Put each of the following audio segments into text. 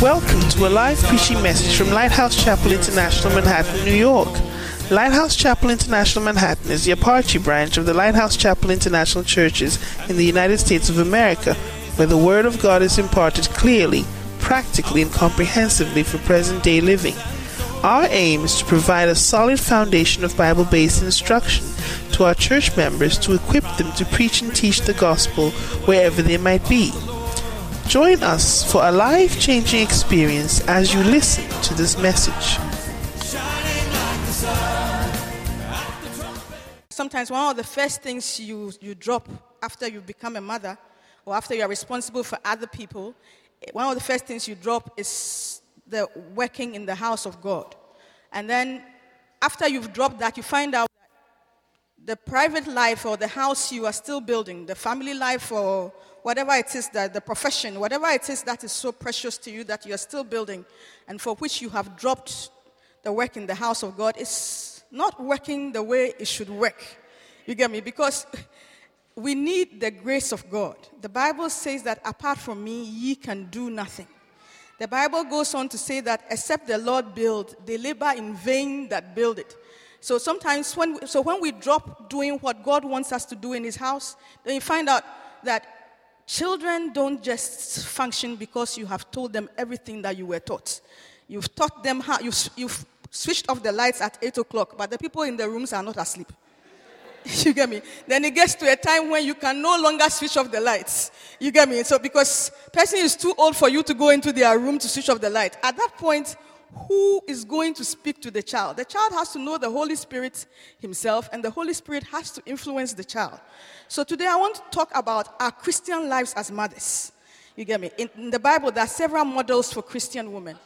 Welcome to a live preaching message from Lighthouse Chapel International, Manhattan, New York. Lighthouse Chapel International Manhattan is the Apache branch of the Lighthouse Chapel International Churches in the United States of America, where the Word of God is imparted clearly, practically, and comprehensively for present day living. Our aim is to provide a solid foundation of Bible based instruction to our church members to equip them to preach and teach the gospel wherever they might be. Join us for a life changing experience as you listen to this message. Sometimes one of the first things you, you drop after you become a mother or after you are responsible for other people, one of the first things you drop is the working in the house of God. And then after you've dropped that, you find out that the private life or the house you are still building, the family life or whatever it is that the profession, whatever it is that is so precious to you that you are still building and for which you have dropped the work in the house of God is not working the way it should work. You get me? Because we need the grace of God. The Bible says that apart from me, ye can do nothing. The Bible goes on to say that except the Lord build, they labor in vain that build it. So sometimes when we, so when we drop doing what God wants us to do in his house, then you find out that children don't just function because you have told them everything that you were taught. You've taught them how you've, you've switched off the lights at 8 o'clock, but the people in the rooms are not asleep. you get me? Then it gets to a time when you can no longer switch off the lights. You get me? So because person is too old for you to go into their room to switch off the light. At that point, who is going to speak to the child? The child has to know the Holy Spirit himself, and the Holy Spirit has to influence the child. So today I want to talk about our Christian lives as mothers. You get me? In, in the Bible, there are several models for Christian women.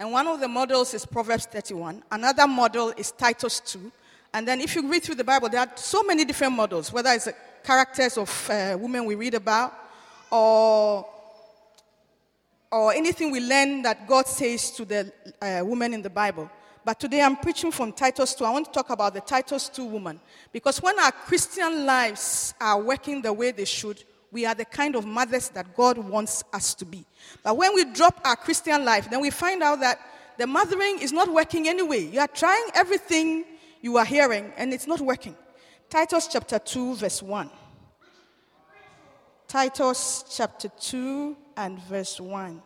And one of the models is Proverbs 31. Another model is Titus 2. And then if you read through the Bible, there are so many different models, whether it's the characters of uh, women we read about or, or anything we learn that God says to the uh, woman in the Bible. But today I'm preaching from Titus 2. I want to talk about the Titus 2 woman. Because when our Christian lives are working the way they should, we are the kind of mothers that God wants us to be. But when we drop our Christian life, then we find out that the mothering is not working anyway. You are trying everything you are hearing, and it's not working. Titus chapter 2, verse 1. Titus chapter 2 and verse 1.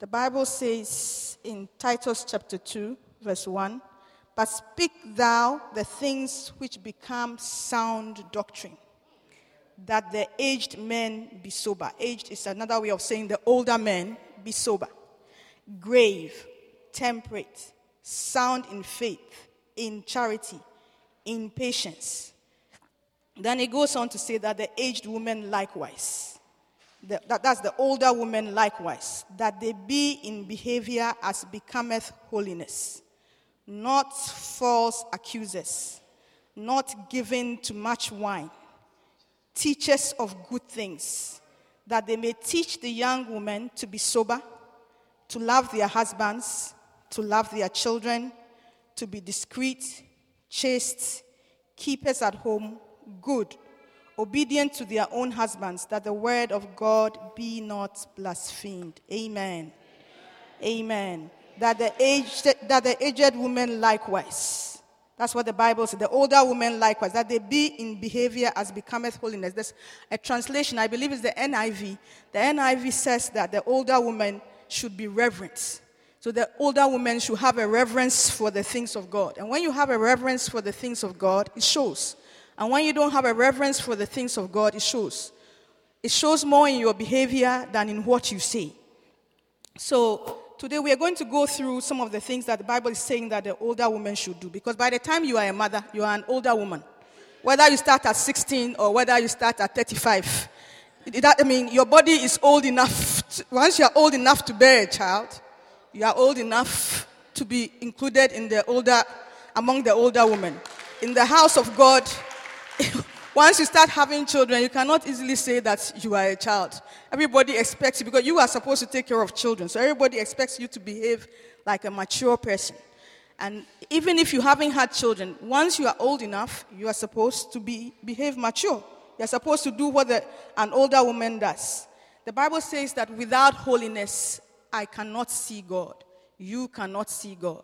The Bible says in Titus chapter 2, verse 1 But speak thou the things which become sound doctrine that the aged men be sober. Aged is another way of saying the older men be sober. Grave, temperate, sound in faith, in charity, in patience. Then he goes on to say that the aged woman likewise. The, that, that's the older woman likewise, that they be in behavior as becometh holiness, not false accusers, not given to much wine teachers of good things, that they may teach the young women to be sober, to love their husbands, to love their children, to be discreet, chaste, keepers at home, good, obedient to their own husbands, that the word of God be not blasphemed. Amen. Amen. That the aged, that the aged woman likewise that's what the Bible says. The older women likewise, that they be in behavior as becometh holiness. There's a translation, I believe it's the NIV. The NIV says that the older woman should be reverent. So the older woman should have a reverence for the things of God. And when you have a reverence for the things of God, it shows. And when you don't have a reverence for the things of God, it shows. It shows more in your behavior than in what you say. So Today we are going to go through some of the things that the Bible is saying that the older woman should do. Because by the time you are a mother, you are an older woman. Whether you start at 16 or whether you start at 35. That, I mean, your body is old enough. To, once you are old enough to bear a child, you are old enough to be included in the older, among the older women. In the house of God, once you start having children, you cannot easily say that you are a child. Everybody expects you because you are supposed to take care of children. So everybody expects you to behave like a mature person. And even if you haven't had children, once you are old enough, you are supposed to be, behave mature. You're supposed to do what the, an older woman does. The Bible says that without holiness, I cannot see God. You cannot see God.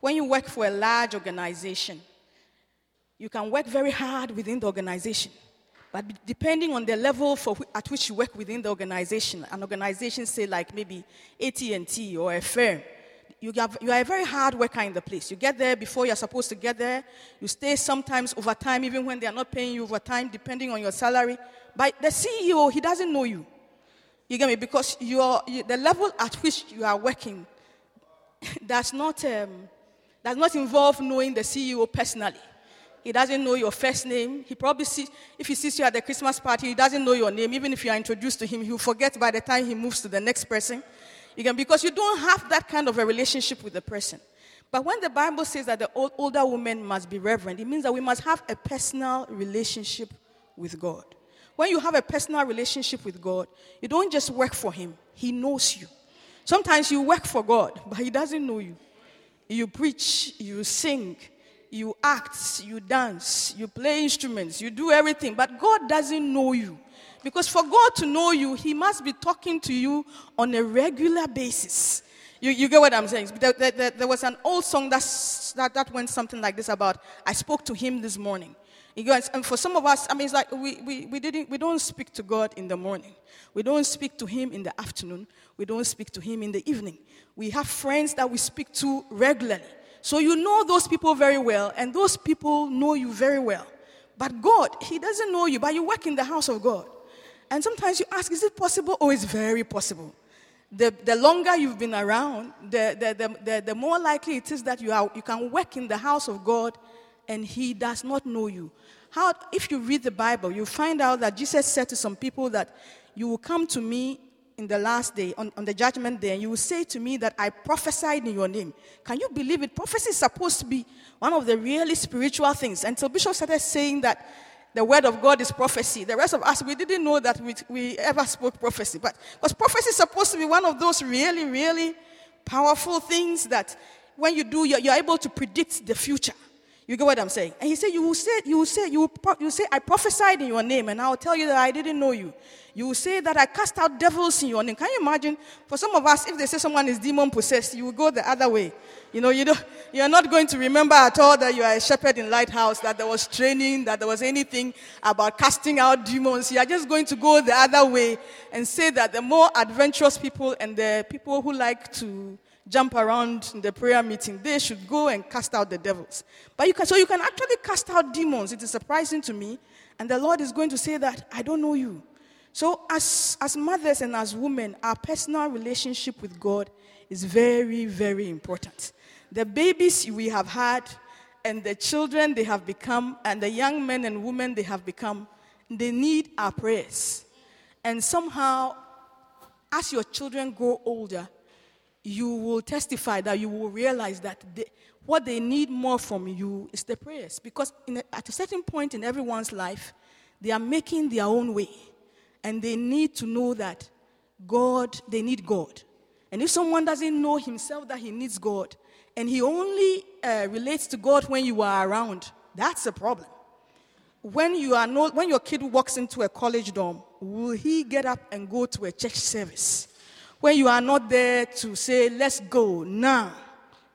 When you work for a large organization, you can work very hard within the organization. But depending on the level wh- at which you work within the organization, an organization, say like maybe AT&T or a firm, you, have, you are a very hard worker in the place. You get there before you're supposed to get there. You stay sometimes overtime, even when they are not paying you overtime, depending on your salary. But the CEO, he doesn't know you. You get me? Because you, the level at which you are working does not, um, does not involve knowing the CEO personally. He doesn't know your first name. He probably sees, if he sees you at the Christmas party, he doesn't know your name. Even if you are introduced to him, he'll forget by the time he moves to the next person. You can, because you don't have that kind of a relationship with the person. But when the Bible says that the old, older woman must be reverent, it means that we must have a personal relationship with God. When you have a personal relationship with God, you don't just work for Him, He knows you. Sometimes you work for God, but He doesn't know you. You preach, you sing, you act, you dance, you play instruments, you do everything, but God doesn't know you. Because for God to know you, He must be talking to you on a regular basis. You, you get what I'm saying? There, there, there was an old song that, that went something like this about, I spoke to Him this morning. Guys, and for some of us, I mean, it's like we, we, we, didn't, we don't speak to God in the morning. We don't speak to Him in the afternoon. We don't speak to Him in the evening. We have friends that we speak to regularly. So you know those people very well, and those people know you very well. But God, He doesn't know you, but you work in the house of God. And sometimes you ask, is it possible? Oh, it's very possible. The, the longer you've been around, the, the, the, the, the more likely it is that you, are, you can work in the house of God and He does not know you. How, if you read the Bible, you find out that Jesus said to some people that you will come to me in the last day, on, on the judgment day, and you will say to me that I prophesied in your name. Can you believe it? Prophecy is supposed to be one of the really spiritual things. Until Bishop started saying that the word of God is prophecy. The rest of us, we didn't know that we, we ever spoke prophecy. But because prophecy is supposed to be one of those really, really powerful things that when you do, you're, you're able to predict the future. You get what I'm saying? And he said, You will say, you will say, you will, pro- you will say, I prophesied in your name, and I'll tell you that I didn't know you. You will say that I cast out devils in your name. Can you imagine? For some of us, if they say someone is demon possessed, you will go the other way. You know, you don't, you're not going to remember at all that you are a shepherd in Lighthouse, that there was training, that there was anything about casting out demons. You are just going to go the other way and say that the more adventurous people and the people who like to jump around in the prayer meeting, they should go and cast out the devils. But you can, so you can actually cast out demons. It is surprising to me. And the Lord is going to say that, I don't know you. So, as, as mothers and as women, our personal relationship with God is very, very important. The babies we have had, and the children they have become, and the young men and women they have become, they need our prayers. And somehow, as your children grow older, you will testify that you will realize that they, what they need more from you is the prayers. Because a, at a certain point in everyone's life, they are making their own way. And they need to know that God, they need God. And if someone doesn't know himself that he needs God, and he only uh, relates to God when you are around, that's a problem. When, you are not, when your kid walks into a college dorm, will he get up and go to a church service? When you are not there to say, let's go now.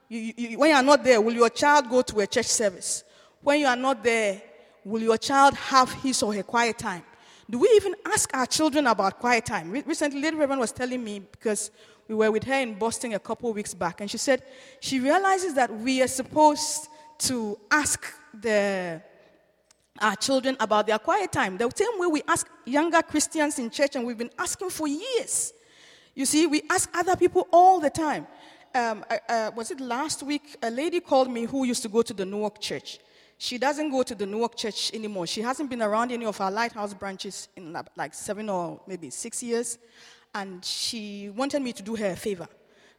You, you, when you are not there, will your child go to a church service? When you are not there, will your child have his or her quiet time? Do we even ask our children about quiet time? Re- recently, Lady Reverend was telling me because we were with her in Boston a couple of weeks back, and she said she realizes that we are supposed to ask the, our children about their quiet time. The same way we ask younger Christians in church, and we've been asking for years. You see, we ask other people all the time. Um, uh, uh, was it last week? A lady called me who used to go to the Newark church. She doesn't go to the Newark church anymore. She hasn't been around any of our lighthouse branches in like seven or maybe six years. And she wanted me to do her a favor.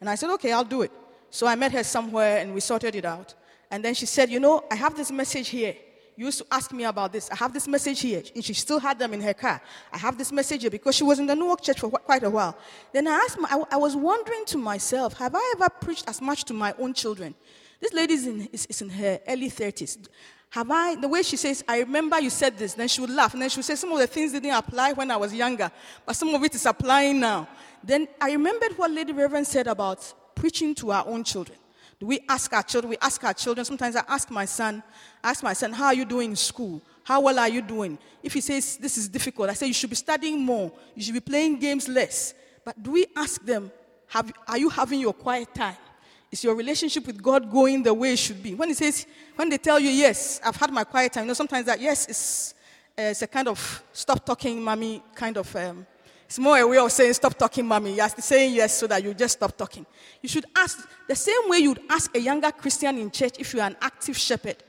And I said, okay, I'll do it. So I met her somewhere and we sorted it out. And then she said, you know, I have this message here. Used to ask me about this. I have this message here. And she still had them in her car. I have this message here because she was in the Newark church for quite a while. Then I asked, my, I, I was wondering to myself, have I ever preached as much to my own children? This lady is in, is, is in her early 30s. Have I, the way she says, I remember you said this, then she would laugh. And then she would say, Some of the things didn't apply when I was younger, but some of it is applying now. Then I remembered what Lady Reverend said about preaching to our own children. Do we ask our children? We ask our children. Sometimes I ask my son, ask my son, How are you doing in school? How well are you doing? If he says this is difficult, I say you should be studying more. You should be playing games less. But do we ask them, have, Are you having your quiet time? Is your relationship with God going the way it should be? When he says, when they tell you, yes, I've had my quiet time, you know, sometimes that yes is uh, it's a kind of stop talking, mommy, kind of. Um, it's more a way of saying stop talking, mommy. You're saying yes so that you just stop talking. You should ask the same way you'd ask a younger Christian in church if you're an active shepherd.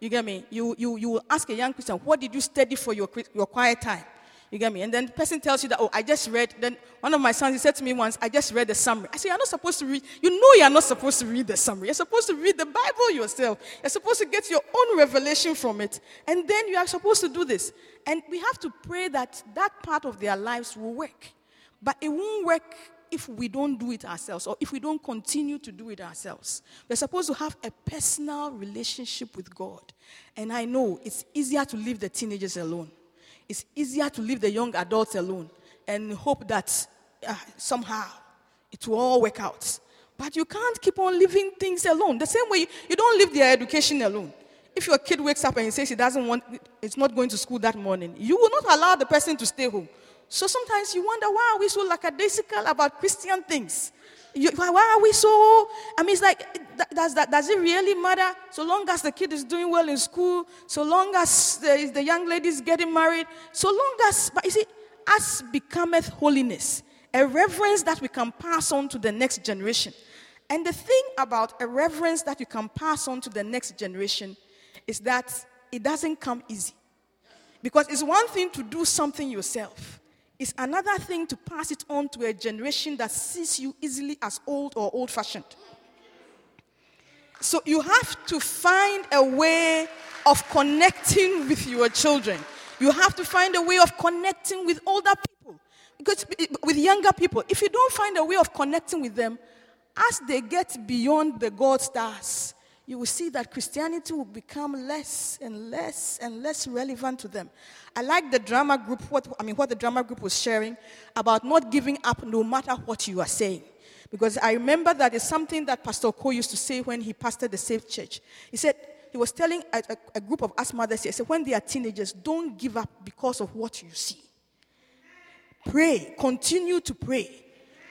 You get me? You, you, you will ask a young Christian, what did you study for your, your quiet time? You get me? And then the person tells you that, oh, I just read. Then one of my sons, he said to me once, I just read the summary. I said, You're not supposed to read. You know you're not supposed to read the summary. You're supposed to read the Bible yourself. You're supposed to get your own revelation from it. And then you are supposed to do this. And we have to pray that that part of their lives will work. But it won't work if we don't do it ourselves or if we don't continue to do it ourselves. We're supposed to have a personal relationship with God. And I know it's easier to leave the teenagers alone it's easier to leave the young adults alone and hope that uh, somehow it will all work out. But you can't keep on leaving things alone. The same way you, you don't leave their education alone. If your kid wakes up and he says he doesn't want, it's not going to school that morning, you will not allow the person to stay home. So sometimes you wonder why are we so lackadaisical about Christian things? You, why are we so? I mean, it's like, does, that, does it really matter? So long as the kid is doing well in school, so long as the, the young lady is getting married, so long as, but you see, as becometh holiness, a reverence that we can pass on to the next generation. And the thing about a reverence that you can pass on to the next generation is that it doesn't come easy. Because it's one thing to do something yourself, it's another thing to pass it on to a generation that sees you easily as old or old fashioned. So you have to find a way of connecting with your children. You have to find a way of connecting with older people. Because with younger people, if you don't find a way of connecting with them, as they get beyond the God stars, you will see that Christianity will become less and less and less relevant to them. I like the drama group, what, I mean, what the drama group was sharing about not giving up no matter what you are saying. Because I remember that is something that Pastor Ko used to say when he pastored the Safe Church. He said, he was telling a, a, a group of us mothers here, said, when they are teenagers, don't give up because of what you see. Pray, continue to pray.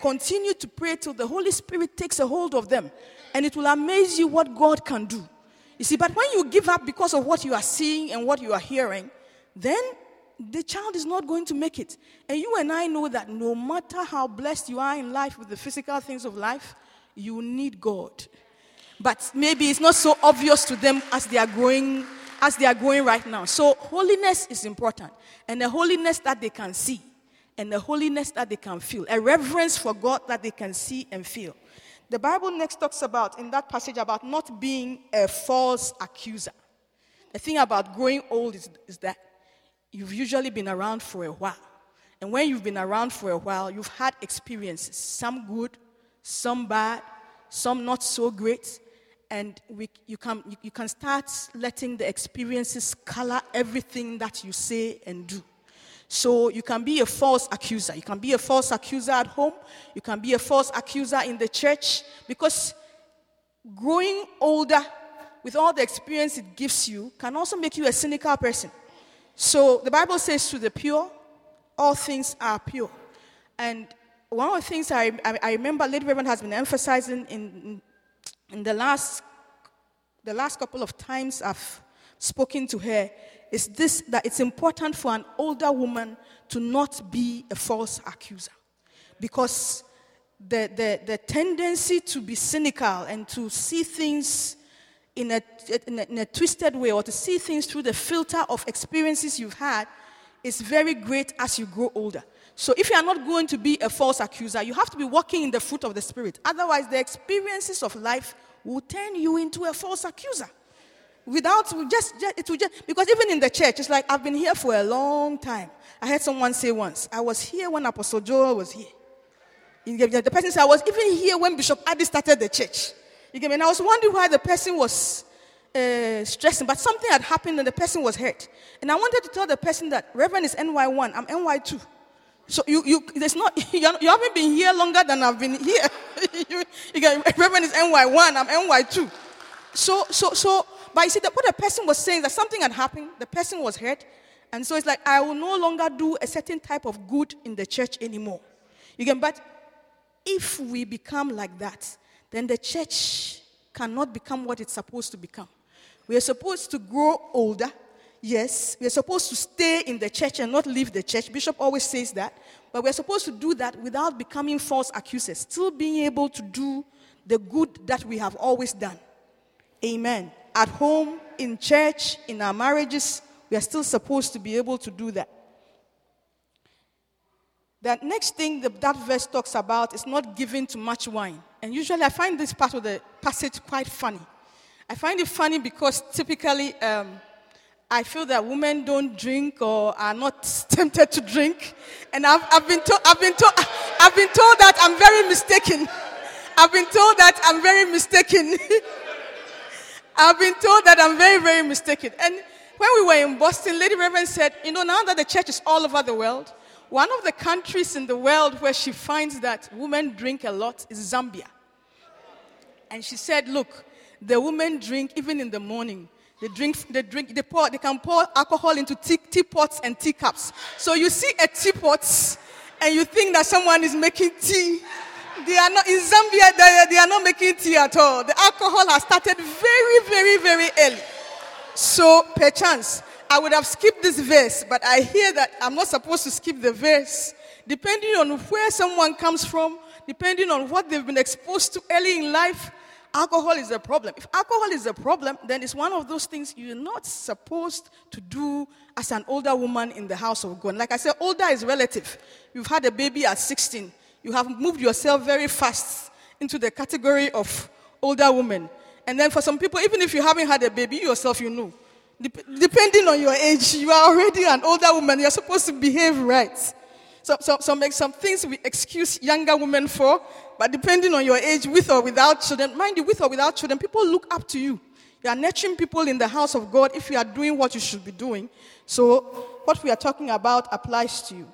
Continue to pray till the Holy Spirit takes a hold of them and it will amaze you what God can do. You see, but when you give up because of what you are seeing and what you are hearing, then the child is not going to make it. And you and I know that no matter how blessed you are in life with the physical things of life, you need God. But maybe it's not so obvious to them as they are growing as they are going right now. So holiness is important. And a holiness that they can see and a holiness that they can feel. A reverence for God that they can see and feel. The Bible next talks about, in that passage, about not being a false accuser. The thing about growing old is, is that you've usually been around for a while. And when you've been around for a while, you've had experiences, some good, some bad, some not so great. And we, you, can, you, you can start letting the experiences color everything that you say and do. So you can be a false accuser. You can be a false accuser at home. You can be a false accuser in the church because growing older with all the experience it gives you can also make you a cynical person. So the Bible says to the pure, all things are pure. And one of the things I, I, remember Lady Reverend has been emphasizing in, in the, last, the last couple of times I've spoken to her is this that it's important for an older woman to not be a false accuser. Because the, the, the tendency to be cynical and to see things in a, in a, in a twisted way or to see things through the filter of experiences you've had is very great as you grow older. So if you are not going to be a false accuser, you have to be walking in the fruit of the Spirit. Otherwise, the experiences of life will turn you into a false accuser without just, just it will just because even in the church it's like i've been here for a long time i heard someone say once i was here when apostle joel was here the person said i was even here when bishop adi started the church You get me? And I was wondering why the person was uh, stressing, but something had happened and the person was hurt. And I wanted to tell the person that Reverend is NY1, I'm NY2. So you, you, there's not, you haven't been here longer than I've been here. you, you get, Reverend is NY1, I'm NY2. So, so, so, but you see, that what the person was saying that something had happened, the person was hurt, and so it's like I will no longer do a certain type of good in the church anymore. You get, but if we become like that, then the church cannot become what it's supposed to become. We are supposed to grow older. Yes, we are supposed to stay in the church and not leave the church. Bishop always says that. But we're supposed to do that without becoming false accusers, still being able to do the good that we have always done. Amen. At home, in church, in our marriages, we are still supposed to be able to do that. The next thing that, that verse talks about is not giving too much wine. And usually I find this part of the passage quite funny. I find it funny because typically um, I feel that women don't drink or are not tempted to drink. And I've, I've, been, to, I've, been, to, I've been told that I'm very mistaken. I've been told that I'm very mistaken. I've been told that I'm very, very mistaken. And when we were in Boston, Lady Reverend said, You know, now that the church is all over the world, one of the countries in the world where she finds that women drink a lot is Zambia. And she said, Look, the women drink even in the morning. They drink, they drink, they pour, they can pour alcohol into tea, teapots and teacups. So you see a teapot and you think that someone is making tea. They are not, in Zambia, they, they are not making tea at all. The alcohol has started very, very, very early. So, perchance, I would have skipped this verse, but I hear that I'm not supposed to skip the verse. Depending on where someone comes from, depending on what they've been exposed to early in life, alcohol is a problem. If alcohol is a problem, then it's one of those things you're not supposed to do as an older woman in the house of God. Like I said, older is relative. You've had a baby at 16. You have moved yourself very fast into the category of older women. And then for some people, even if you haven't had a baby, you yourself, you know. Depending on your age, you are already an older woman. You're supposed to behave right. So, so, so make some things we excuse younger women for, but depending on your age, with or without children, mind you, with or without children, people look up to you. You are nurturing people in the house of God if you are doing what you should be doing. So, what we are talking about applies to you.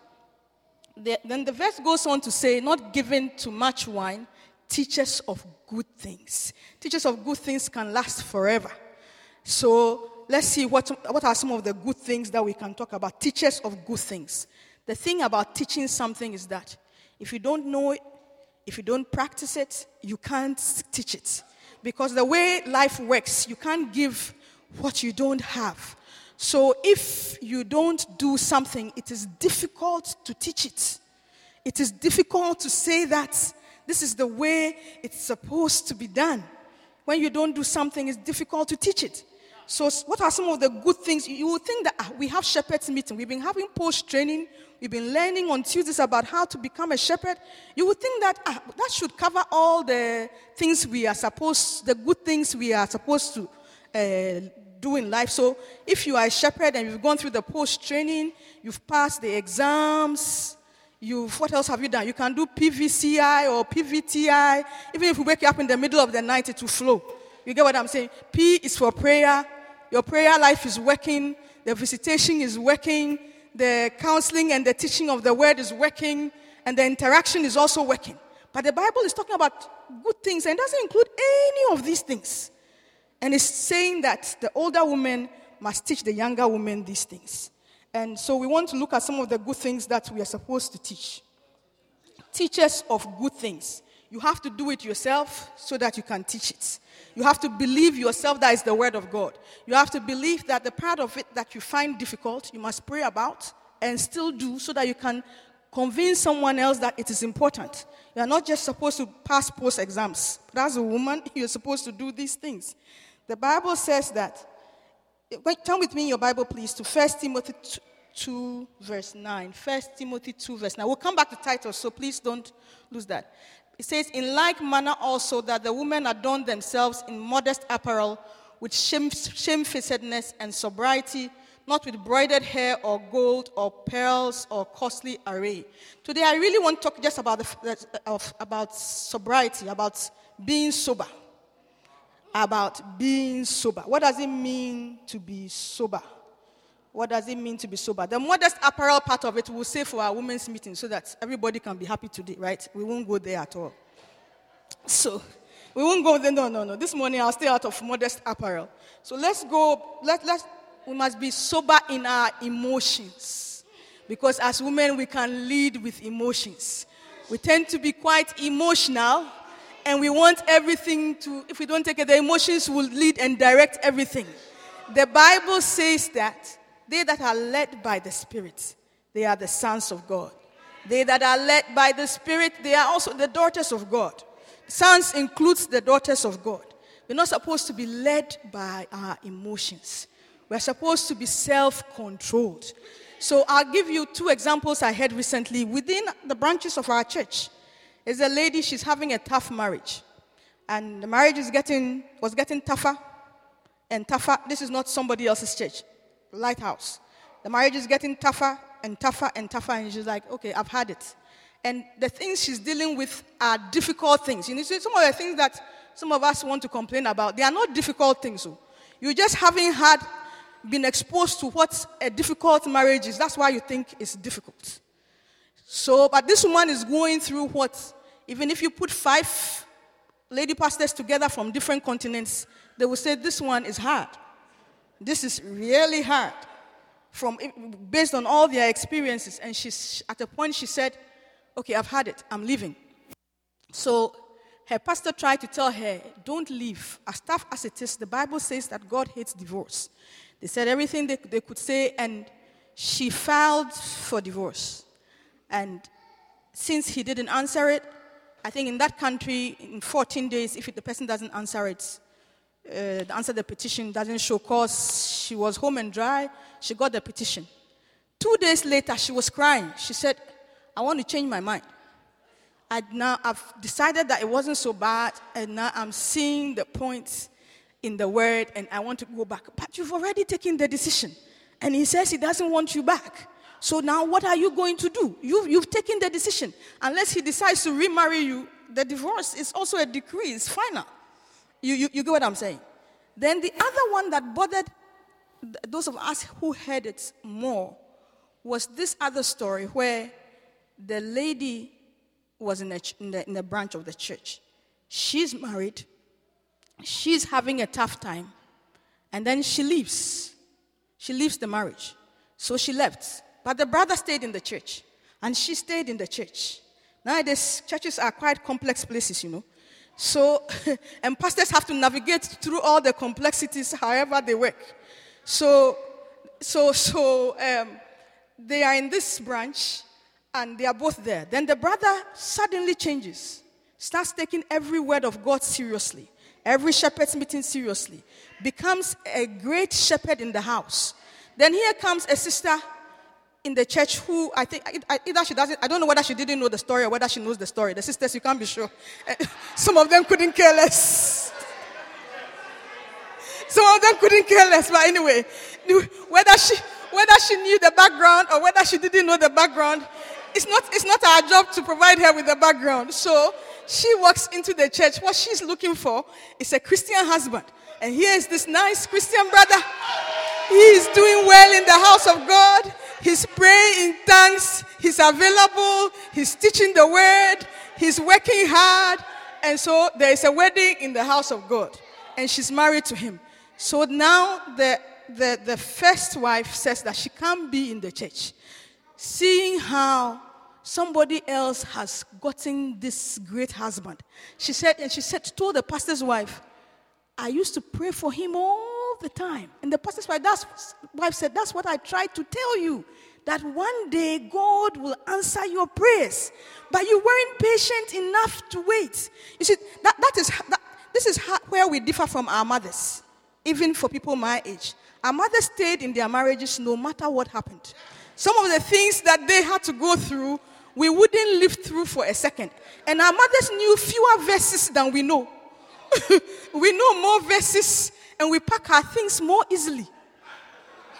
The, then the verse goes on to say, not given too much wine, teachers of good things. Teachers of good things can last forever. So, let's see what, what are some of the good things that we can talk about. Teachers of good things. The thing about teaching something is that if you don't know it, if you don't practice it, you can't teach it. Because the way life works, you can't give what you don't have. So if you don't do something, it is difficult to teach it. It is difficult to say that this is the way it's supposed to be done. When you don't do something, it's difficult to teach it. So, what are some of the good things? You would think that ah, we have shepherds meeting. We've been having post training. We've been learning on Tuesdays about how to become a shepherd. You would think that ah, that should cover all the things we are supposed, the good things we are supposed to uh, do in life. So, if you are a shepherd and you've gone through the post training, you've passed the exams, You've, what else have you done? You can do PVCI or PVTI. Even if you wake up in the middle of the night, it will flow. You get what I'm saying? P is for prayer. Your prayer life is working. The visitation is working. The counseling and the teaching of the word is working. And the interaction is also working. But the Bible is talking about good things and doesn't include any of these things. And it's saying that the older woman must teach the younger woman these things. And so we want to look at some of the good things that we are supposed to teach. Teachers of good things. You have to do it yourself so that you can teach it. You have to believe yourself that is the word of God. You have to believe that the part of it that you find difficult, you must pray about and still do so that you can convince someone else that it is important. You are not just supposed to pass post exams, but as a woman, you're supposed to do these things. The Bible says that. Wait, turn with me in your Bible, please, to 1 Timothy 2, 2 verse 9. 1 Timothy 2, verse 9. We'll come back to Titus, so please don't lose that. It says, In like manner also that the women adorn themselves in modest apparel with shame, shamefacedness and sobriety, not with broidered hair or gold or pearls or costly array. Today, I really want to talk just about, the, of, about sobriety, about being sober. About being sober. What does it mean to be sober? What does it mean to be sober? The modest apparel part of it we'll say for our women's meeting so that everybody can be happy today, right? We won't go there at all. So, we won't go there. No, no, no. This morning I'll stay out of modest apparel. So let's go. Let, let's, we must be sober in our emotions. Because as women, we can lead with emotions. We tend to be quite emotional and we want everything to, if we don't take it, the emotions will lead and direct everything. The Bible says that they that are led by the Spirit, they are the sons of God. They that are led by the Spirit, they are also the daughters of God. Sons includes the daughters of God. We're not supposed to be led by our emotions. We're supposed to be self controlled. So I'll give you two examples I had recently within the branches of our church. There's a lady, she's having a tough marriage. And the marriage is getting, was getting tougher and tougher. This is not somebody else's church, Lighthouse. The marriage is getting tougher and tougher and tougher. And she's like, okay, I've had it. And the things she's dealing with are difficult things. You know, some of the things that some of us want to complain about, they are not difficult things. So you just haven't had been exposed to what a difficult marriage is. That's why you think it's difficult. So, but this woman is going through what, even if you put five lady pastors together from different continents, they will say this one is hard. This is really hard. From based on all their experiences, and she's at a point she said, "Okay, I've had it. I'm leaving." So her pastor tried to tell her, "Don't leave. As tough as it is, the Bible says that God hates divorce." They said everything they, they could say, and she filed for divorce. And since he didn't answer it, I think in that country, in 14 days, if the person doesn't answer it, uh, answer the petition doesn't show cause, she was home and dry, she got the petition. Two days later, she was crying. She said, I want to change my mind. I now I've decided that it wasn't so bad, and now I'm seeing the points in the word, and I want to go back. But you've already taken the decision, and he says he doesn't want you back. So now what are you going to do? You've, you've taken the decision. Unless he decides to remarry you, the divorce is also a decree, it's final. You, you, you get what I'm saying? Then the other one that bothered those of us who heard it more was this other story where the lady was in, a, in, the, in the branch of the church. She's married, she's having a tough time, and then she leaves. She leaves the marriage. So she left. But the brother stayed in the church, and she stayed in the church. Nowadays, churches are quite complex places, you know. So, and pastors have to navigate through all the complexities however they work. So, so, so um, they are in this branch, and they are both there. Then the brother suddenly changes, starts taking every word of God seriously, every shepherd's meeting seriously, becomes a great shepherd in the house. Then here comes a sister in the church who I think either she doesn't, I don't know whether she didn't know the story or whether she knows the story. The sisters, you can't be sure. Eh, some of them couldn't care less. Some of them couldn't care less, but anyway, whether she whether she knew the background or whether she didn't know the background, it's not it's not our job to provide her with the background. So she walks into the church. What she's looking for is a Christian husband. And here is this nice Christian brother. He is doing well in the house of God. He's praying in tongues. He's available. He's teaching the word. He's working hard. And so there is a wedding in the house of God. And she's married to him. So now the, the, the first wife says that she can't be in the church. Seeing how somebody else has gotten this great husband. She said, and she said, told the pastor's wife, I used to pray for him all the time. And the pastor's wife, that's, wife said, That's what I tried to tell you. That one day God will answer your prayers. But you weren't patient enough to wait. You see, that, that is, that, this is how, where we differ from our mothers, even for people my age. Our mothers stayed in their marriages no matter what happened. Some of the things that they had to go through, we wouldn't live through for a second. And our mothers knew fewer verses than we know. we know more verses and we pack our things more easily.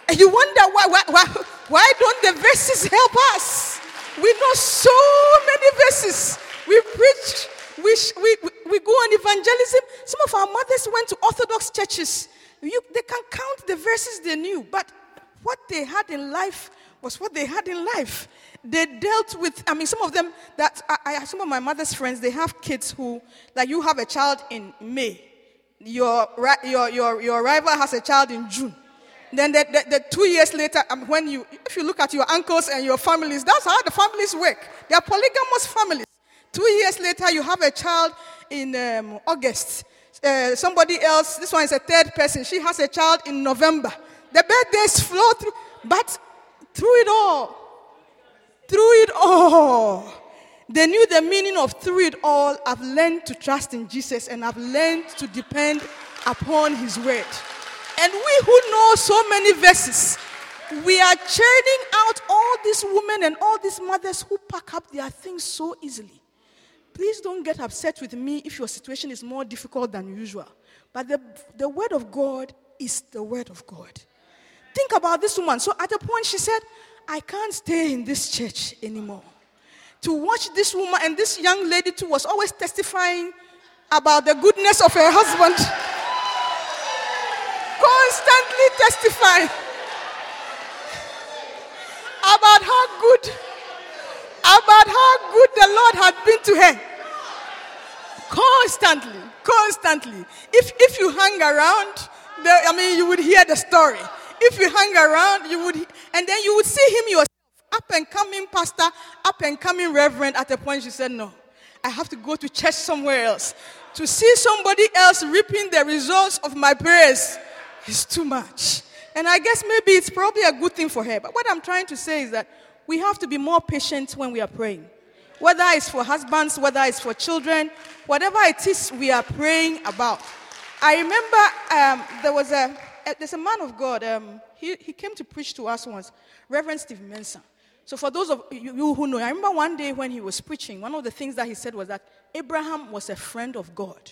And you wonder why, why, why, why don't the verses help us? We know so many verses. We preach we, we, we, go on evangelism. Some of our mothers went to Orthodox churches. You, they can count the verses they knew, but what they had in life was what they had in life. They dealt with, I mean, some of them, that I, I, some of my mother's friends, they have kids who, like you have a child in May, your, your, your, your rival has a child in June. Then the, the, the two years later, um, when you, if you look at your uncles and your families, that's how the families work. They are polygamous families. Two years later, you have a child in um, August. Uh, somebody else, this one is a third person, she has a child in November. The birthdays flow through, but through it all, through it all, they knew the meaning of through it all. I've learned to trust in Jesus and I've learned to depend upon His word. And we who know so many verses, we are churning out all these women and all these mothers who pack up their things so easily. Please don't get upset with me if your situation is more difficult than usual. But the, the word of God is the word of God. Think about this woman. So at a point, she said, I can't stay in this church anymore. To watch this woman and this young lady too was always testifying about the goodness of her husband. Constantly testifying about how good, about how good the Lord had been to her. Constantly, constantly. If, if you hang around, the, I mean, you would hear the story. If you hang around, you would, and then you would see him yourself, up and coming pastor, up and coming reverend. At a point, she said, No, I have to go to church somewhere else. To see somebody else reaping the results of my prayers is too much. And I guess maybe it's probably a good thing for her. But what I'm trying to say is that we have to be more patient when we are praying. Whether it's for husbands, whether it's for children, whatever it is we are praying about. I remember um, there was a, a, there's a man of God. Um, he, he came to preach to us once, Reverend Steve Mensah. So for those of you, you who know, I remember one day when he was preaching, one of the things that he said was that Abraham was a friend of God.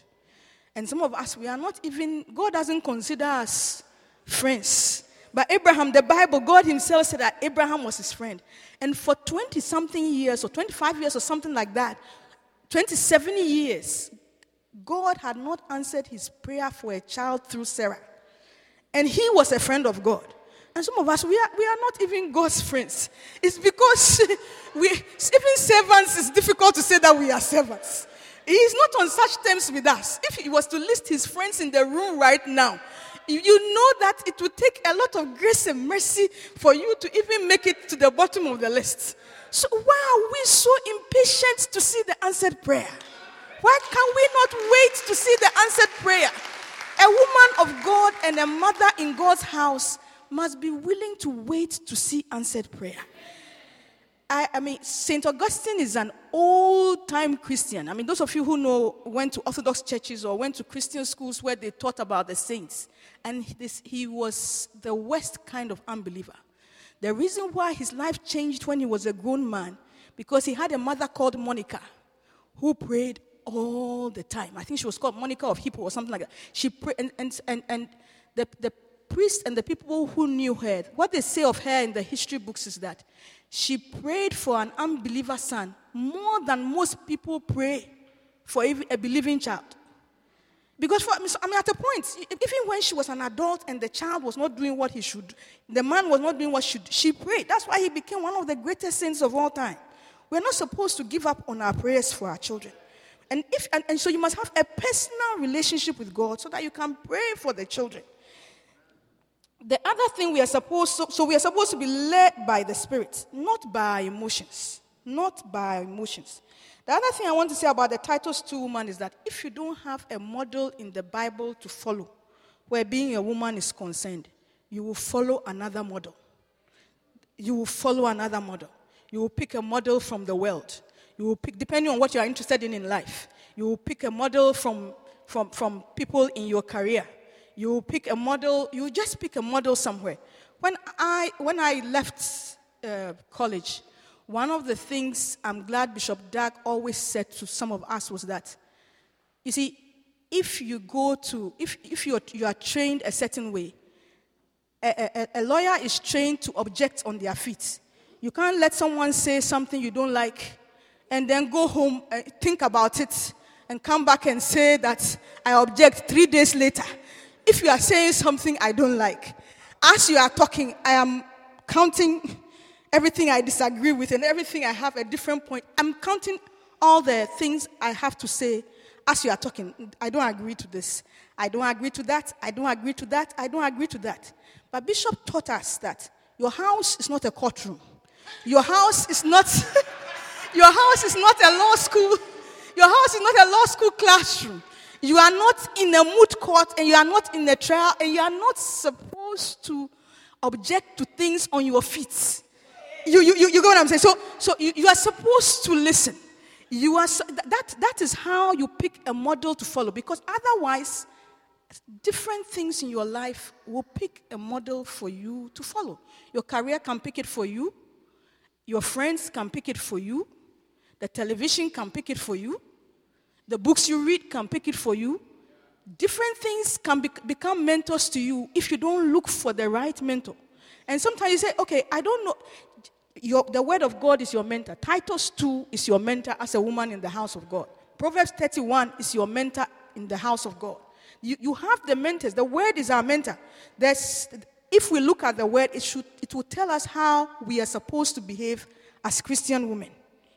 And some of us, we are not even, God doesn't consider us friends. But Abraham, the Bible, God Himself said that Abraham was his friend. And for 20 something years, or 25 years, or something like that, 27 years, God had not answered his prayer for a child through Sarah. And he was a friend of God. And some of us, we are, we are not even God's friends. It's because we, even servants, it's difficult to say that we are servants. He is not on such terms with us. If he was to list his friends in the room right now, you know that it would take a lot of grace and mercy for you to even make it to the bottom of the list. So, why are we so impatient to see the answered prayer? Why can we not wait to see the answered prayer? A woman of God and a mother in God's house must be willing to wait to see answered prayer. I, I, mean, St. Augustine is an old time Christian. I mean, those of you who know, went to Orthodox churches or went to Christian schools where they taught about the saints, and this, he was the worst kind of unbeliever. The reason why his life changed when he was a grown man, because he had a mother called Monica who prayed all the time. I think she was called Monica of Hippo or something like that. She prayed, and, and, and, and the, the priests and the people who knew her, what they say of her in the history books is that she prayed for an unbeliever son more than most people pray for a believing child. Because for, I mean, at a point, even when she was an adult and the child was not doing what he should, the man was not doing what should, she prayed. That's why he became one of the greatest saints of all time. We're not supposed to give up on our prayers for our children. And, if, and, and so you must have a personal relationship with God so that you can pray for the children. The other thing we are supposed to, so we are supposed to be led by the Spirit, not by emotions. Not by emotions. The other thing I want to say about the Titus 2 woman is that if you don't have a model in the Bible to follow, where being a woman is concerned, you will follow another model. You will follow another model. You will pick a model from the world. You will pick, depending on what you are interested in in life, you will pick a model from, from, from people in your career. You will pick a model, you just pick a model somewhere. When I, when I left uh, college, one of the things I'm glad Bishop Dag always said to some of us was that, you see, if you go to, if, if you're, you are trained a certain way, a, a, a lawyer is trained to object on their feet. You can't let someone say something you don't like and then go home and think about it and come back and say that I object three days later. If you are saying something I don't like, as you are talking, I am counting everything I disagree with and everything I have a different point. I'm counting all the things I have to say as you are talking. I don't agree to this. I don't agree to that. I don't agree to that. I don't agree to that. But Bishop taught us that your house is not a courtroom. Your house is not your house is not a law school. Your house is not a law school classroom. You are not in a moot court and you are not in a trial and you are not supposed to object to things on your feet. You, you, you, you get what I'm saying? So, so you, you are supposed to listen. You are, that, that is how you pick a model to follow because otherwise, different things in your life will pick a model for you to follow. Your career can pick it for you, your friends can pick it for you, the television can pick it for you, the books you read can pick it for you. Different things can be, become mentors to you if you don't look for the right mentor. And sometimes you say, okay, I don't know. Your, the word of God is your mentor. Titus 2 is your mentor as a woman in the house of God. Proverbs 31 is your mentor in the house of God. You, you have the mentors. The word is our mentor. There's, if we look at the word, it, should, it will tell us how we are supposed to behave as Christian women.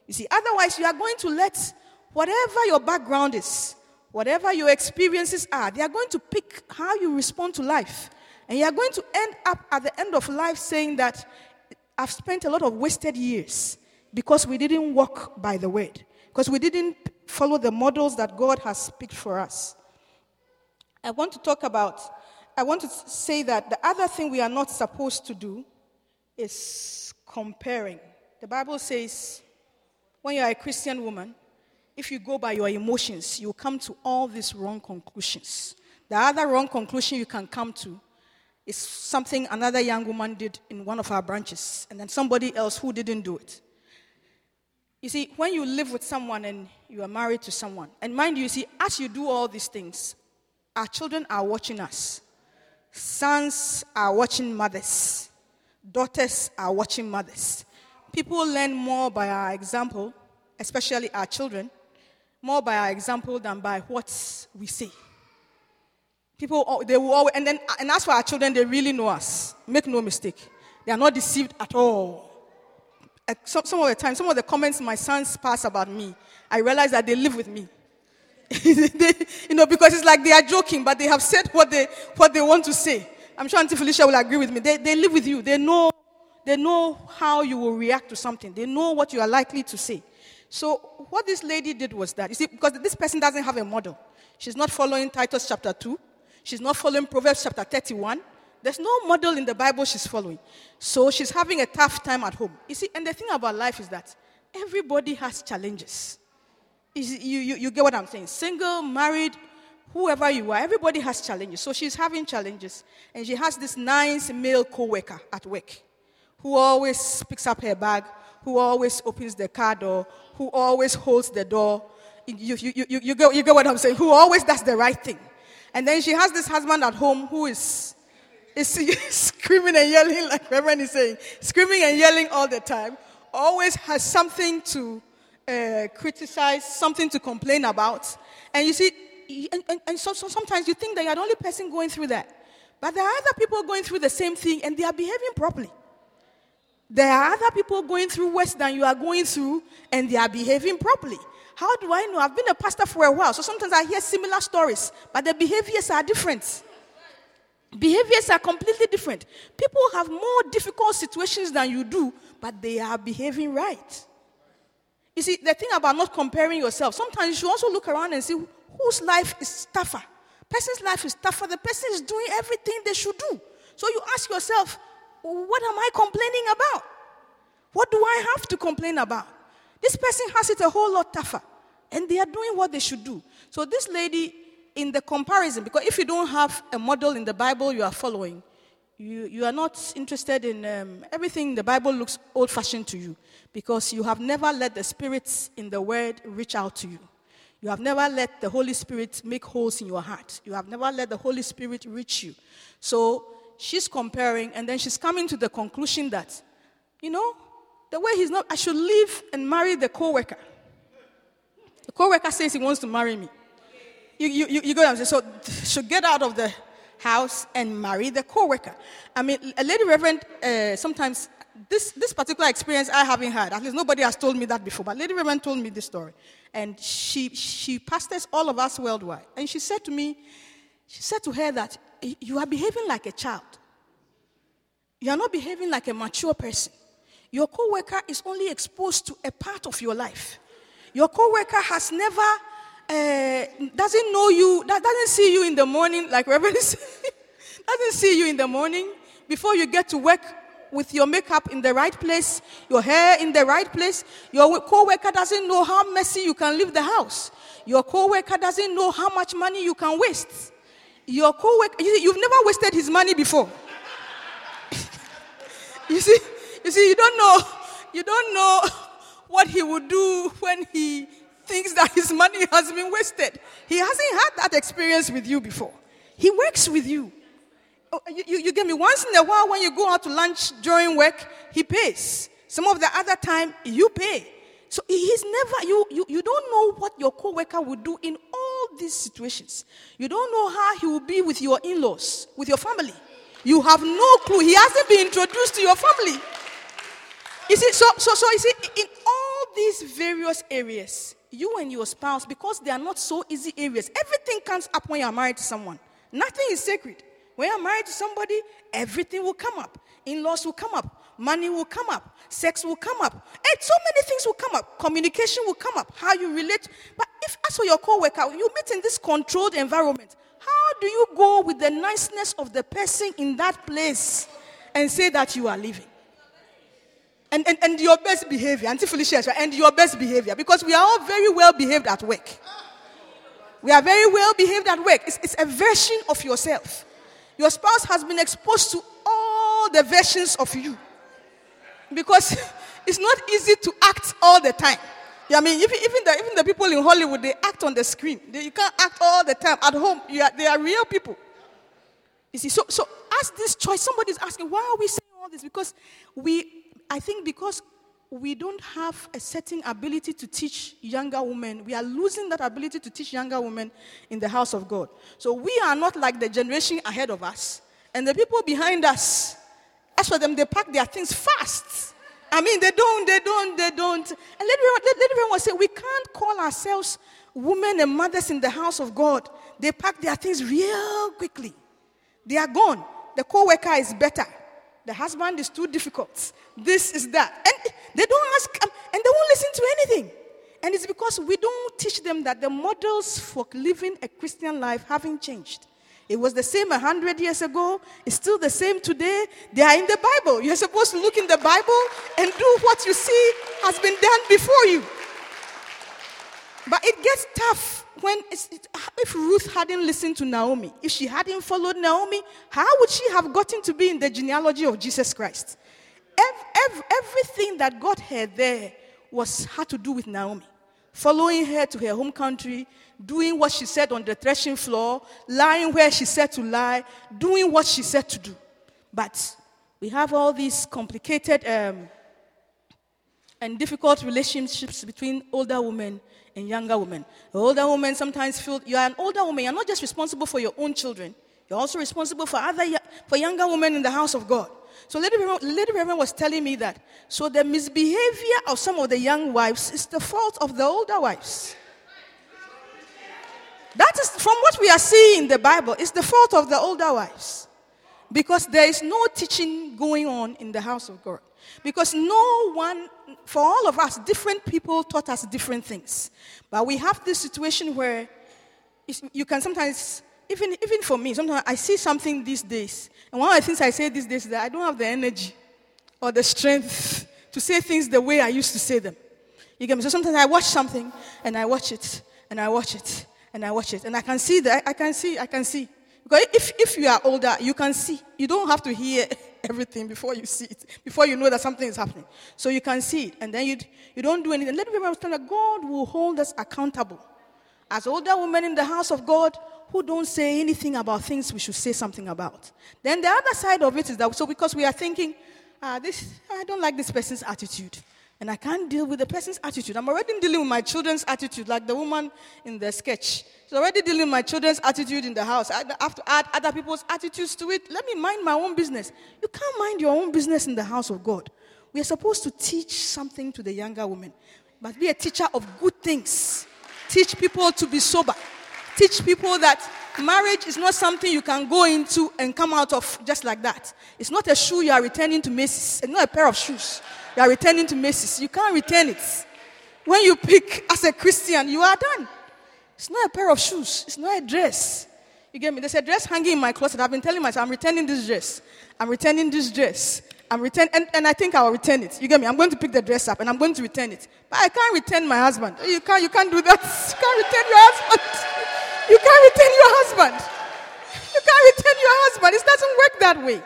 You see, otherwise, you are going to let whatever your background is, whatever your experiences are, they are going to pick how you respond to life. And you are going to end up at the end of life saying that I've spent a lot of wasted years because we didn't walk by the word, because we didn't follow the models that God has picked for us. I want to talk about, I want to say that the other thing we are not supposed to do is comparing. The Bible says, when you are a Christian woman, if you go by your emotions, you come to all these wrong conclusions. The other wrong conclusion you can come to is something another young woman did in one of our branches, and then somebody else who didn't do it. You see, when you live with someone and you are married to someone, and mind you, you see, as you do all these things, our children are watching us. Sons are watching mothers. Daughters are watching mothers. People learn more by our example, especially our children, more by our example than by what we say. People, oh, they will always, and then, and as for our children, they really know us. Make no mistake. They are not deceived at all. Some, some of the time, some of the comments my sons pass about me, I realize that they live with me. they, you know, because it's like they are joking, but they have said what they, what they want to say. I'm sure Auntie Felicia will agree with me. They, they live with you. They know, they know how you will react to something. They know what you are likely to say. So what this lady did was that, you see, because this person doesn't have a model. She's not following Titus chapter 2. She's not following Proverbs chapter 31. There's no model in the Bible she's following. So she's having a tough time at home. You see, and the thing about life is that everybody has challenges. You, you, you get what I'm saying? Single, married, whoever you are, everybody has challenges. So she's having challenges. And she has this nice male co worker at work who always picks up her bag, who always opens the car door, who always holds the door. You, you, you, you, get, you get what I'm saying? Who always does the right thing. And then she has this husband at home who is, is screaming and yelling, like Reverend is saying, screaming and yelling all the time, always has something to uh, criticize, something to complain about. And you see, and, and, and so, so sometimes you think that you're the only person going through that. But there are other people going through the same thing and they are behaving properly. There are other people going through worse than you are going through and they are behaving properly. How do I know? I've been a pastor for a while, so sometimes I hear similar stories, but the behaviors are different. Behaviors are completely different. People have more difficult situations than you do, but they are behaving right. You see, the thing about not comparing yourself, sometimes you should also look around and see whose life is tougher. Person's life is tougher. The person is doing everything they should do. So you ask yourself, what am I complaining about? What do I have to complain about? This person has it a whole lot tougher, and they are doing what they should do. So, this lady, in the comparison, because if you don't have a model in the Bible you are following, you, you are not interested in um, everything the Bible looks old fashioned to you because you have never let the spirits in the word reach out to you. You have never let the Holy Spirit make holes in your heart. You have never let the Holy Spirit reach you. So she's comparing, and then she's coming to the conclusion that, you know, the way he's not, I should leave and marry the co worker. The co-worker says he wants to marry me. You, you, you, you go and say, so should get out of the house and marry the co-worker. I mean, a lady reverend, uh, sometimes this, this particular experience I haven't had. At least nobody has told me that before. But Lady Reverend told me this story. And she, she pastors all of us worldwide. And she said to me, she said to her that you are behaving like a child. You are not behaving like a mature person. Your co-worker is only exposed to a part of your life. Your co-worker has never uh, doesn't know you, doesn't see you in the morning, like Reverend doesn't see you in the morning before you get to work with your makeup in the right place, your hair in the right place. Your co-worker doesn't know how messy you can leave the house. Your co-worker doesn't know how much money you can waste. Your co-worker, you've never wasted his money before. you see, you see, you don't know, you don't know what he would do when he thinks that his money has been wasted. He hasn't had that experience with you before. He works with you. Oh, you, you, you, get me? Once in a while, when you go out to lunch during work, he pays. Some of the other time, you pay. So he's never, you, you, you don't know what your coworker will do in these situations. You don't know how he will be with your in laws, with your family. You have no clue. He hasn't been introduced to your family. You see, so, so, so you see, in all these various areas, you and your spouse, because they are not so easy areas, everything comes up when you are married to someone. Nothing is sacred. When you're married to somebody, everything will come up. In laws will come up. Money will come up. Sex will come up. And so many things will come up. Communication will come up. How you relate. But if, as for your co worker, you meet in this controlled environment, how do you go with the niceness of the person in that place and say that you are living? And, and, and your best behavior, Auntie Felicia, and your best behavior, because we are all very well behaved at work. We are very well behaved at work. It's, it's a version of yourself. Your spouse has been exposed to all the versions of you. Because it's not easy to act all the time. I mean, even, even, the, even the people in Hollywood, they act on the screen. They, you can't act all the time. At home, are, they are real people. You see, so, so ask this choice. Somebody's asking, why are we saying all this? Because we I think because we don't have a certain ability to teach younger women, we are losing that ability to teach younger women in the house of God. So we are not like the generation ahead of us. And the people behind us, as for them, they pack their things fast. I mean, they don't, they don't, they don't. And let everyone, say, we can't call ourselves women and mothers in the house of God. They pack their things real quickly. They are gone. The co-worker is better. The husband is too difficult. This is that. And they don't ask, um, and they won't listen to anything. And it's because we don't teach them that the models for living a Christian life haven't changed. It was the same 100 years ago. It's still the same today. They are in the Bible. You're supposed to look in the Bible and do what you see has been done before you. But it gets tough when if Ruth hadn't listened to Naomi, if she hadn't followed Naomi, how would she have gotten to be in the genealogy of Jesus Christ? Every, everything that got her there was had to do with Naomi. Following her to her home country, doing what she said on the threshing floor, lying where she said to lie, doing what she said to do. But we have all these complicated um, and difficult relationships between older women and younger women. The older women sometimes feel you are an older woman, you're not just responsible for your own children, you're also responsible for other for younger women in the house of God. So Lady Reverend, Lady Reverend was telling me that. So the misbehavior of some of the young wives is the fault of the older wives. That is from what we are seeing in the Bible, it's the fault of the older wives. Because there is no teaching going on in the house of God. Because no one, for all of us, different people taught us different things. But we have this situation where you can sometimes, even, even for me, sometimes I see something these days. And one of the things I say these days is that I don't have the energy or the strength to say things the way I used to say them. You get me? So sometimes I watch something and I watch it and I watch it and I watch it. And I can see that, I can see, I can see. Because if, if you are older, you can see. You don't have to hear everything before you see it, before you know that something is happening. So you can see it, and then you, you don't do anything. Let me understand that God will hold us accountable. As older women in the house of God who don't say anything about things we should say something about. Then the other side of it is that, so because we are thinking, ah, this, I don't like this person's attitude. And I can't deal with the person's attitude. I'm already dealing with my children's attitude, like the woman in the sketch. She's already dealing with my children's attitude in the house. I have to add other people's attitudes to it. Let me mind my own business. You can't mind your own business in the house of God. We are supposed to teach something to the younger women, but be a teacher of good things. Teach people to be sober. Teach people that marriage is not something you can go into and come out of just like that. It's not a shoe you are returning to Macy's. It's not a pair of shoes you are returning to Macy's. You can't return it. When you pick as a Christian, you are done. It's not a pair of shoes. It's not a dress. You get me? There's a dress hanging in my closet. I've been telling myself, I'm returning this dress. I'm returning this dress. I'm return, and, and I think I'll return it. You get me? I'm going to pick the dress up and I'm going to return it. But I can't return my husband. Oh, you can't, you can't do that. You can't return your husband. You can't return your husband. You can't return your husband. It doesn't work that way.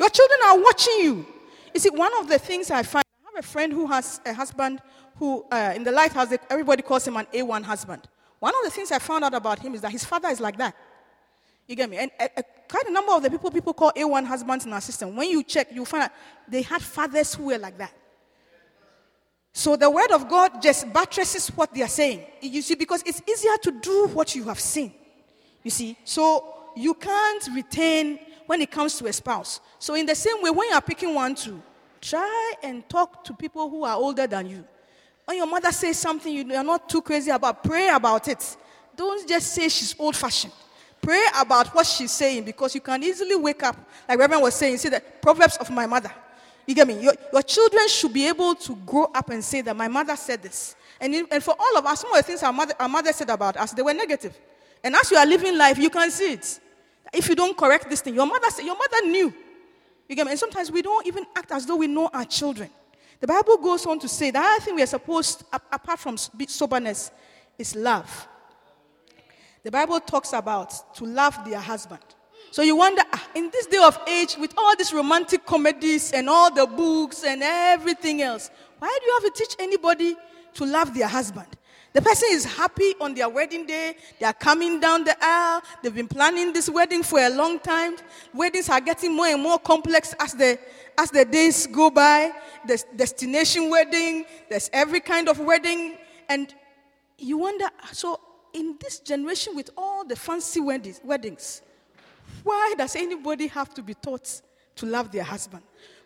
Your children are watching you. You see, one of the things I find, I have a friend who has a husband who, uh, in the lighthouse, everybody calls him an A1 husband. One of the things I found out about him is that his father is like that. You get me? And a, a, quite a number of the people people call A1 husbands in our system, when you check, you find out they had fathers who were like that. So the word of God just buttresses what they are saying. You see, because it's easier to do what you have seen. You see, so you can't retain when it comes to a spouse. So, in the same way, when you are picking one to, try and talk to people who are older than you. When your mother says something you are not too crazy about, pray about it. Don't just say she's old fashioned. Pray about what she's saying because you can easily wake up, like Reverend was saying, see the Proverbs of my mother. You get me? Your, your children should be able to grow up and say that my mother said this. And, in, and for all of us, some of the things our mother, our mother said about us, they were negative. And as you are living life, you can see it. If you don't correct this thing, your mother said, your mother knew. You get me? And sometimes we don't even act as though we know our children. The Bible goes on to say the other thing we are supposed, apart from soberness, is love. The Bible talks about to love their husband. So you wonder, ah, in this day of age, with all these romantic comedies and all the books and everything else, why do you have to teach anybody to love their husband? The person is happy on their wedding day. They are coming down the aisle. They've been planning this wedding for a long time. Weddings are getting more and more complex as the, as the days go by. There's destination wedding, there's every kind of wedding. And you wonder so, in this generation with all the fancy weddings, weddings why does anybody have to be taught to love their husband?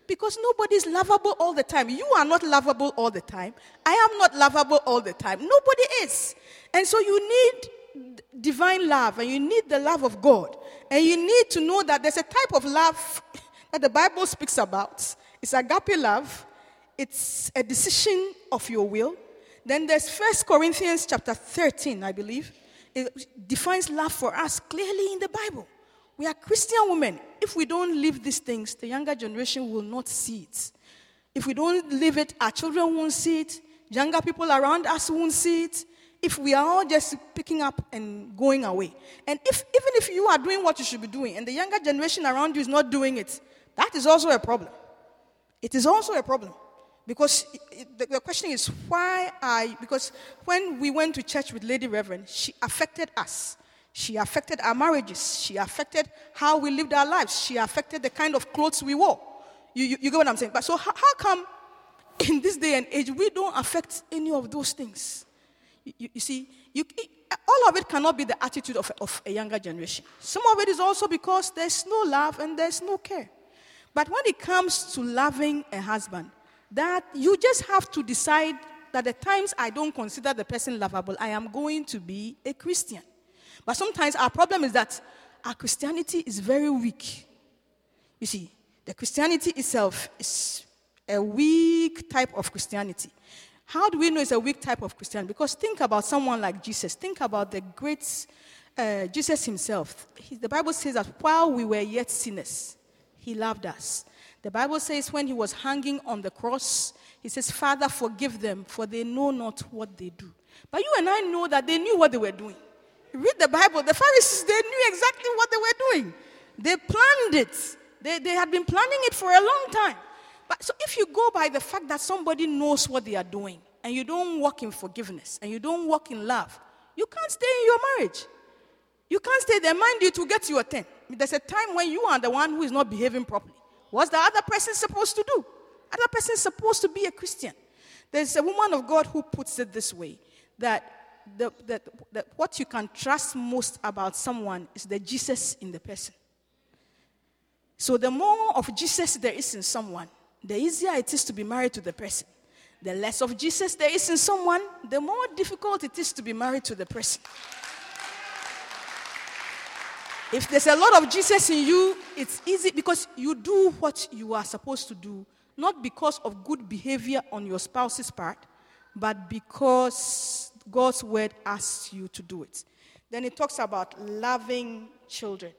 Because nobody is lovable all the time. You are not lovable all the time. I am not lovable all the time. Nobody is. And so you need divine love and you need the love of God. And you need to know that there's a type of love that the Bible speaks about. It's agape love. It's a decision of your will. Then there's First Corinthians chapter 13, I believe. It defines love for us clearly in the Bible. We are Christian women. If we don't live these things, the younger generation will not see it. If we don't live it, our children won't see it. Younger people around us won't see it. If we are all just picking up and going away. And if, even if you are doing what you should be doing and the younger generation around you is not doing it, that is also a problem. It is also a problem. Because it, the, the question is, why I, because when we went to church with Lady Reverend, she affected us. She affected our marriages. She affected how we lived our lives. She affected the kind of clothes we wore. You, you, you get what I'm saying? But so, how, how, come in this day and age we don't affect any of those things? You, you, you see, all of it cannot be the attitude of, of a younger generation. Some of it is also because there's no love and there's no care. But when it comes to loving a husband, that you just have to decide that the times I don't consider the person lovable, I am going to be a Christian. But sometimes our problem is that our Christianity is very weak. You see, the Christianity itself is a weak type of Christianity. How do we know it's a weak type of Christianity? Because think about someone like Jesus. Think about the great uh, Jesus himself. He, the Bible says that while we were yet sinners, he loved us. The Bible says when he was hanging on the cross, he says, Father, forgive them, for they know not what they do. But you and I know that they knew what they were doing. Read the Bible. The Pharisees, they knew exactly what they were doing. They planned it. They, they had been planning it for a long time. But so if you go by the fact that somebody knows what they are doing and you don't walk in forgiveness and you don't walk in love, you can't stay in your marriage. You can't stay there. Mind you, to get your 10. There's a time when you are the one who is not behaving properly. What's the other person supposed to do? Other person supposed to be a Christian. There's a woman of God who puts it this way that, the, what you can trust most about someone is the Jesus in the person. So, the more of Jesus there is in someone, the easier it is to be married to the person. The less of Jesus there is in someone, the more difficult it is to be married to the person. If there's a lot of Jesus in you, it's easy because you do what you are supposed to do, not because of good behavior on your spouse's part, but because God's word asks you to do it. Then it talks about loving children.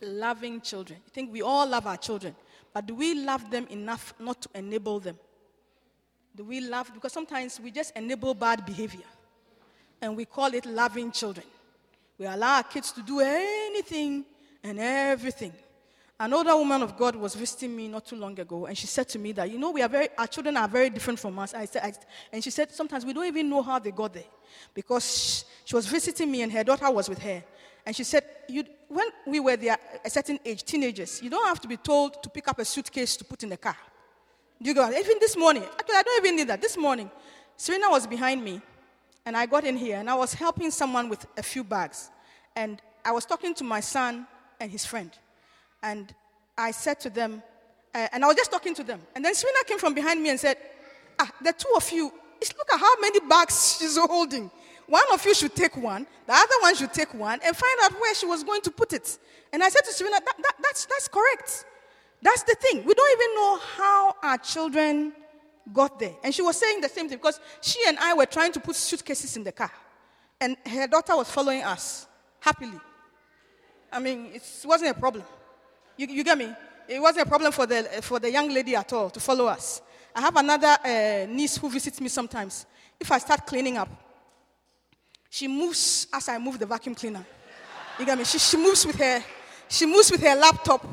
Loving children. I think we all love our children, but do we love them enough not to enable them? Do we love? Because sometimes we just enable bad behavior and we call it loving children. We allow our kids to do anything and everything. An older woman of God was visiting me not too long ago, and she said to me that, you know, we are very, our children are very different from us. I said, I, and she said, sometimes we don't even know how they got there. Because she, she was visiting me, and her daughter was with her. And she said, when we were there, a certain age, teenagers, you don't have to be told to pick up a suitcase to put in the car. Do you go? Even this morning, actually, I don't even need that. This morning, Serena was behind me, and I got in here, and I was helping someone with a few bags. And I was talking to my son and his friend. And I said to them, uh, and I was just talking to them. And then Serena came from behind me and said, Ah, the two of you, look at how many bags she's holding. One of you should take one, the other one should take one, and find out where she was going to put it. And I said to Serena, that, that, that's, that's correct. That's the thing. We don't even know how our children got there. And she was saying the same thing because she and I were trying to put suitcases in the car. And her daughter was following us happily. I mean, it wasn't a problem. You, you get me? It wasn't a problem for the, for the young lady at all to follow us. I have another uh, niece who visits me sometimes. If I start cleaning up, she moves as I move the vacuum cleaner. You get me? She, she moves with her, she moves with her laptop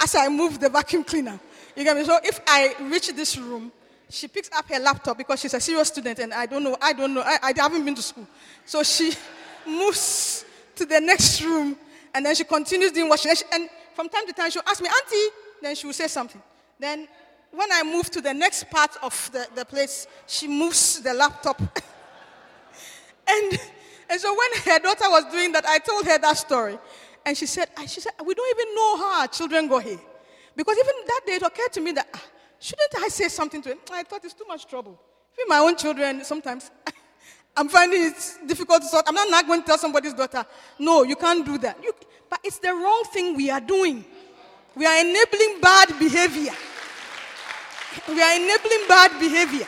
as I move the vacuum cleaner. You get me? So if I reach this room, she picks up her laptop because she's a serious student and I don't know, I don't know, I, I haven't been to school. So she moves to the next room and then she continues doing what she and from time to time she'll ask me, Auntie, then she will say something. Then when I move to the next part of the, the place, she moves the laptop. and, and so when her daughter was doing that, I told her that story. And she said, she said, we don't even know how our children go here. Because even that day it occurred to me that, ah, shouldn't I say something to him? I thought it's too much trouble. Even my own children, sometimes I'm finding it difficult to sort. I'm not, not going to tell somebody's daughter, no, you can't do that. You, but it's the wrong thing we are doing. We are enabling bad behavior. We are enabling bad behavior.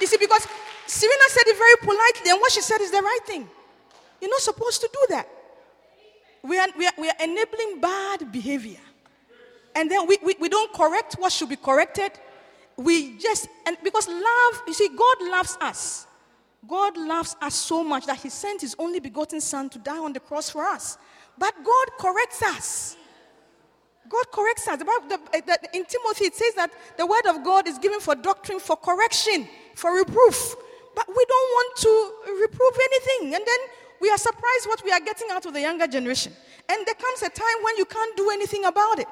You see, because Serena said it very politely, and what she said is the right thing. You're not supposed to do that. We are, we are, we are enabling bad behavior. And then we, we, we don't correct what should be corrected. We just, and because love, you see, God loves us. God loves us so much that He sent His only begotten Son to die on the cross for us. But God corrects us. God corrects us. The, eh, the, in Timothy, it says that the word of God is given for doctrine, for correction, for reproof. But we don't want to reprove anything. And then we are surprised what we are getting out of the younger generation. And there comes a time when you can't do anything about it.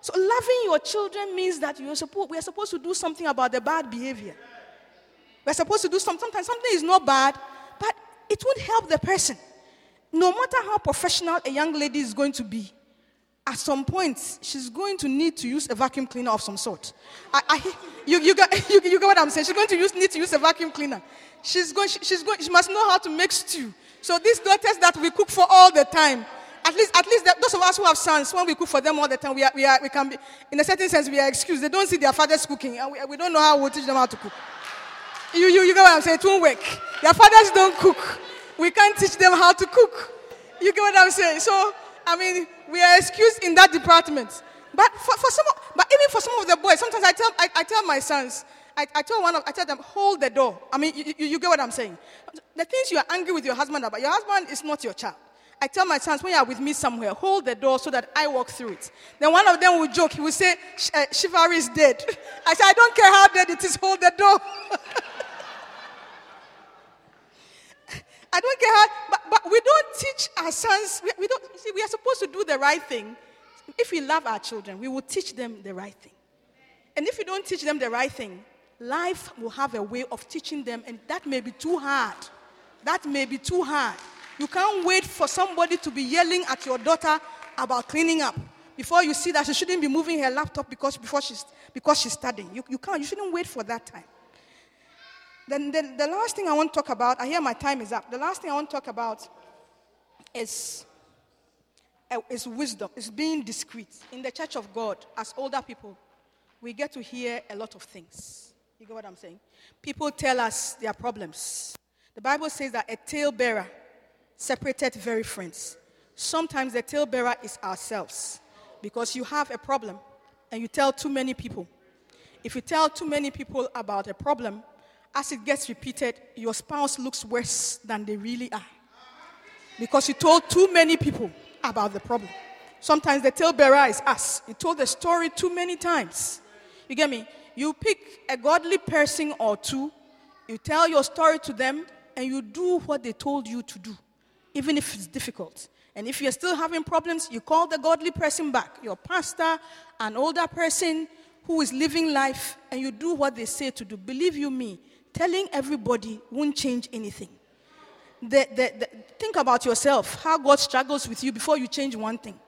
So loving your children means that you're we are supposed to do something about the bad behavior. We're supposed to do something. Sometimes something is not bad, but it won't help the person. No matter how professional a young lady is going to be, at some point, she's going to need to use a vacuum cleaner of some sort. I, I, you, you, you, you, get what I'm saying? She's going to use, need to use a vacuum cleaner. She's going, she, she's going, she must know how to make stew. So these daughters that we cook for all the time, at least, at least those of us who have sons, when we cook for them all the time, we, are, we, are, we can be, in a certain sense, we are excused. They don't see their fathers cooking, and we, we don't know how we'll teach them how to cook. You, you, you get what I'm saying? It won't work. Their fathers don't cook. We can't teach them how to cook. You get what I'm saying? So, I mean, we are excused in that department. But for, for some, but even for some of the boys, sometimes I tell, I, I tell my sons, I, I, tell one of, I tell them, hold the door. I mean, you, you, you, get what I'm saying? The things you are angry with your husband about, your husband is not your child. I tell my sons, when you are with me somewhere, hold the door so that I walk through it. Then one of them will joke, he will say, uh, chivalry is dead. I say, I don't care how dead it is, hold the door. I don't get how, but, but we don't teach our sons, we, we don't, see, we are supposed to do the right thing. If we love our children, we will teach them the right thing. And if we don't teach them the right thing, life will have a way of teaching them, and that may be too hard. That may be too hard. You can't wait for somebody to be yelling at your daughter about cleaning up before you see that she shouldn't be moving her laptop because before she's because she's studying. You, you can't. You shouldn't wait for that time. Then, then the last thing I want to talk about. I hear my time is up. The last thing I want to talk about is uh, is wisdom. Is being discreet in the church of God as older people. We get to hear a lot of things. You get what I'm saying? People tell us their problems. The Bible says that a talebearer separated very friends. Sometimes the talebearer is ourselves because you have a problem and you tell too many people. If you tell too many people about a problem, as it gets repeated, your spouse looks worse than they really are. Because you told too many people about the problem. Sometimes the talebearer is us. You told the story too many times. You get me? You pick a godly person or two, you tell your story to them, and you do what they told you to do, even if it's difficult. And if you're still having problems, you call the godly person back, your pastor, an older person who is living life, and you do what they say to do. Believe you me, telling everybody won't change anything. The, the, the, think about yourself, how God struggles with you before you change one thing.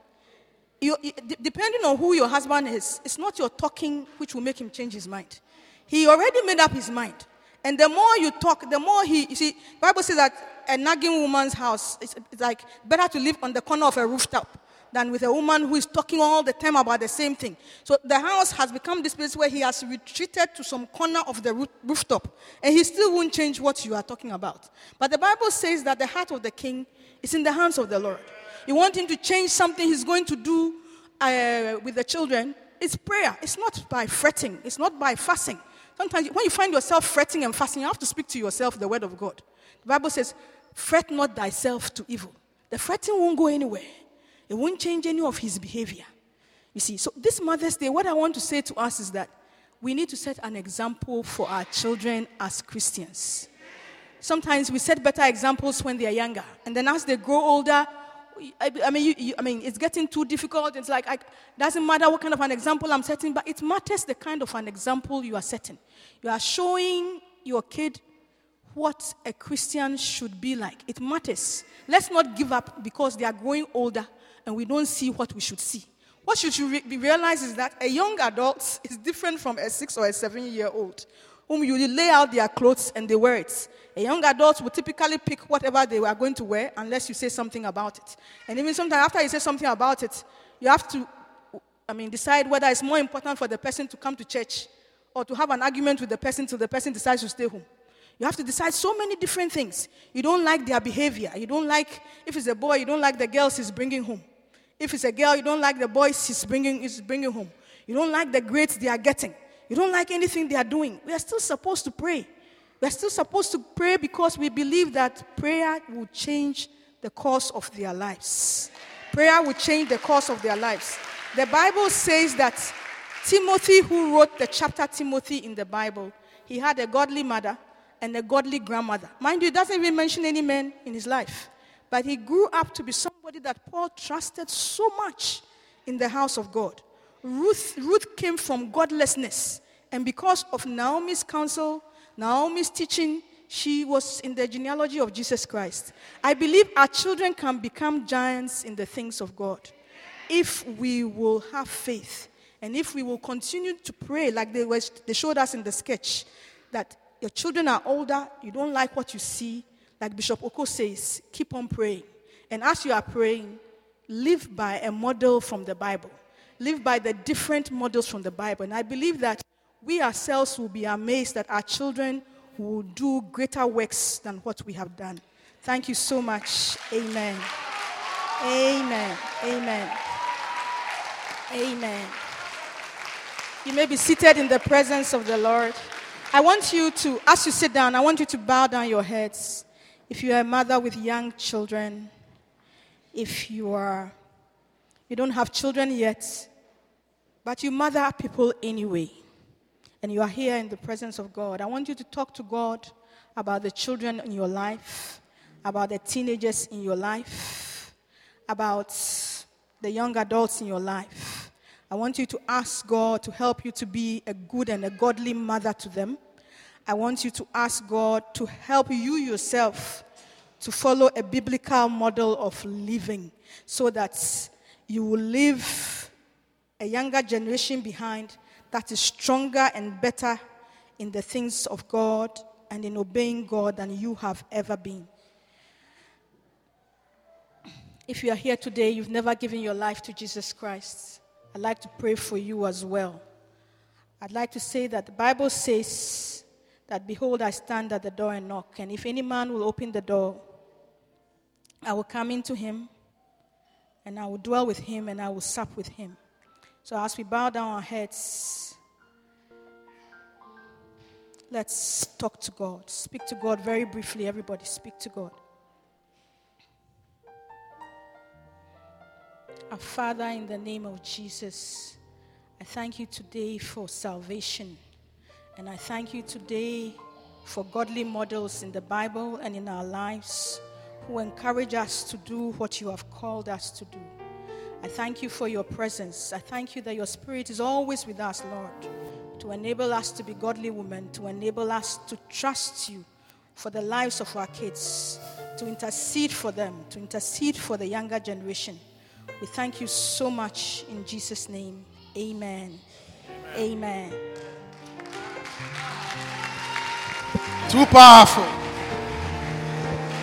You, depending on who your husband is, it's not your talking which will make him change his mind. He already made up his mind. And the more you talk, the more he, you see, Bible says that a nagging woman's house, it's, it's like better to live on the corner of a rooftop than with a woman who is talking all the time about the same thing. So the house has become this place where he has retreated to some corner of the rooftop, and he still won't change what you are talking about. But the Bible says that the heart of the king is in the hands of the Lord. You want him to change something he's going to do uh, with the children, it's prayer. It's not by fretting, it's not by fasting. Sometimes when you find yourself fretting and fasting, you have to speak to yourself the word of God. The Bible says, Fret not thyself to evil. The fretting won't go anywhere, it won't change any of his behavior. You see, so this Mother's Day, what I want to say to us is that we need to set an example for our children as Christians. Sometimes we set better examples when they are younger, and then as they grow older, I, I mean, you, you, I mean, it's getting too difficult. It's like, it doesn't matter what kind of an example I'm setting, but it matters the kind of an example you are setting. You are showing your kid what a Christian should be like. It matters. Let's not give up because they are growing older and we don't see what we should see. What should you re- realize is that a young adult is different from a six or a seven year old whom you lay out their clothes and they wear it. A young adult will typically pick whatever they are going to wear unless you say something about it. And even sometimes after you say something about it, you have to, I mean, decide whether it's more important for the person to come to church or to have an argument with the person till the person decides to stay home. You have to decide so many different things. You don't like their behavior. You don't like, if it's a boy, you don't like the girls he's bringing home. If it's a girl, you don't like the boys he's bringing, he's bringing home. You don't like the grades they are getting. You don't like anything they are doing. We are still supposed to pray. We are still supposed to pray because we believe that prayer will change the course of their lives. Prayer will change the course of their lives. The Bible says that Timothy, who wrote the chapter Timothy in the Bible, he had a godly mother and a godly grandmother. Mind you, he doesn't even mention any men in his life. But he grew up to be somebody that Paul trusted so much in the house of God. Ruth, Ruth came from godlessness. And because of Naomi's counsel, Naomi's teaching, she was in the genealogy of Jesus Christ. I believe our children can become giants in the things of God if we will have faith and if we will continue to pray like they, they showed us in the sketch that your children are older, you don't like what you see, like Bishop Oko says, keep on praying. And as you are praying, live by a model from the Bible. Live by the different models from the Bible. And I believe that we ourselves will be amazed that our children will do greater works than what we have done. Thank you so much. Amen. Amen. Amen. Amen. You may be seated in the presence of the Lord. I want you to, as you sit down, I want you to bow down your heads. If you are a mother with young children, if you are, you don't have children yet, but you mother people anyway and you are here in the presence of God, I want you to talk to God about the children in your life, about the teenagers in your life, about the young adults in your life. I want you to ask God to help you to be a good and a godly mother to them. I want you to ask God to help you yourself to follow a biblical model of living so that you will leave a younger generation behind that is stronger and better in the things of God and in obeying God than you have ever been. If you are here today, you've never given your life to Jesus Christ, I'd like to pray for you as well. I'd like to say that the Bible says that, Behold, I stand at the door and knock, and if any man will open the door, I will come into him, and I will dwell with him, and I will sup with him. So as we bow down our heads, let's talk to God. Speak to God very briefly, everybody. Speak to God. Our Father, in the name of Jesus, I thank you today for salvation. And I thank you today for godly models in the Bible and in our lives who encourage us to do what you have called us to do. I thank you for your presence. I thank you that your spirit is always with us, Lord, to enable us to be godly women, to enable us to trust you for the lives of our kids, to intercede for them, to intercede for the younger generation. We thank you so much in Jesus' name. Amen. Amen. Too powerful.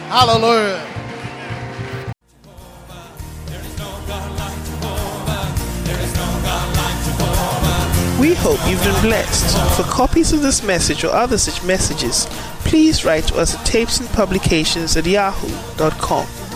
Hallelujah. We hope you've been blessed. For copies of this message or other such messages, please write to us at tapesandpublications at yahoo.com.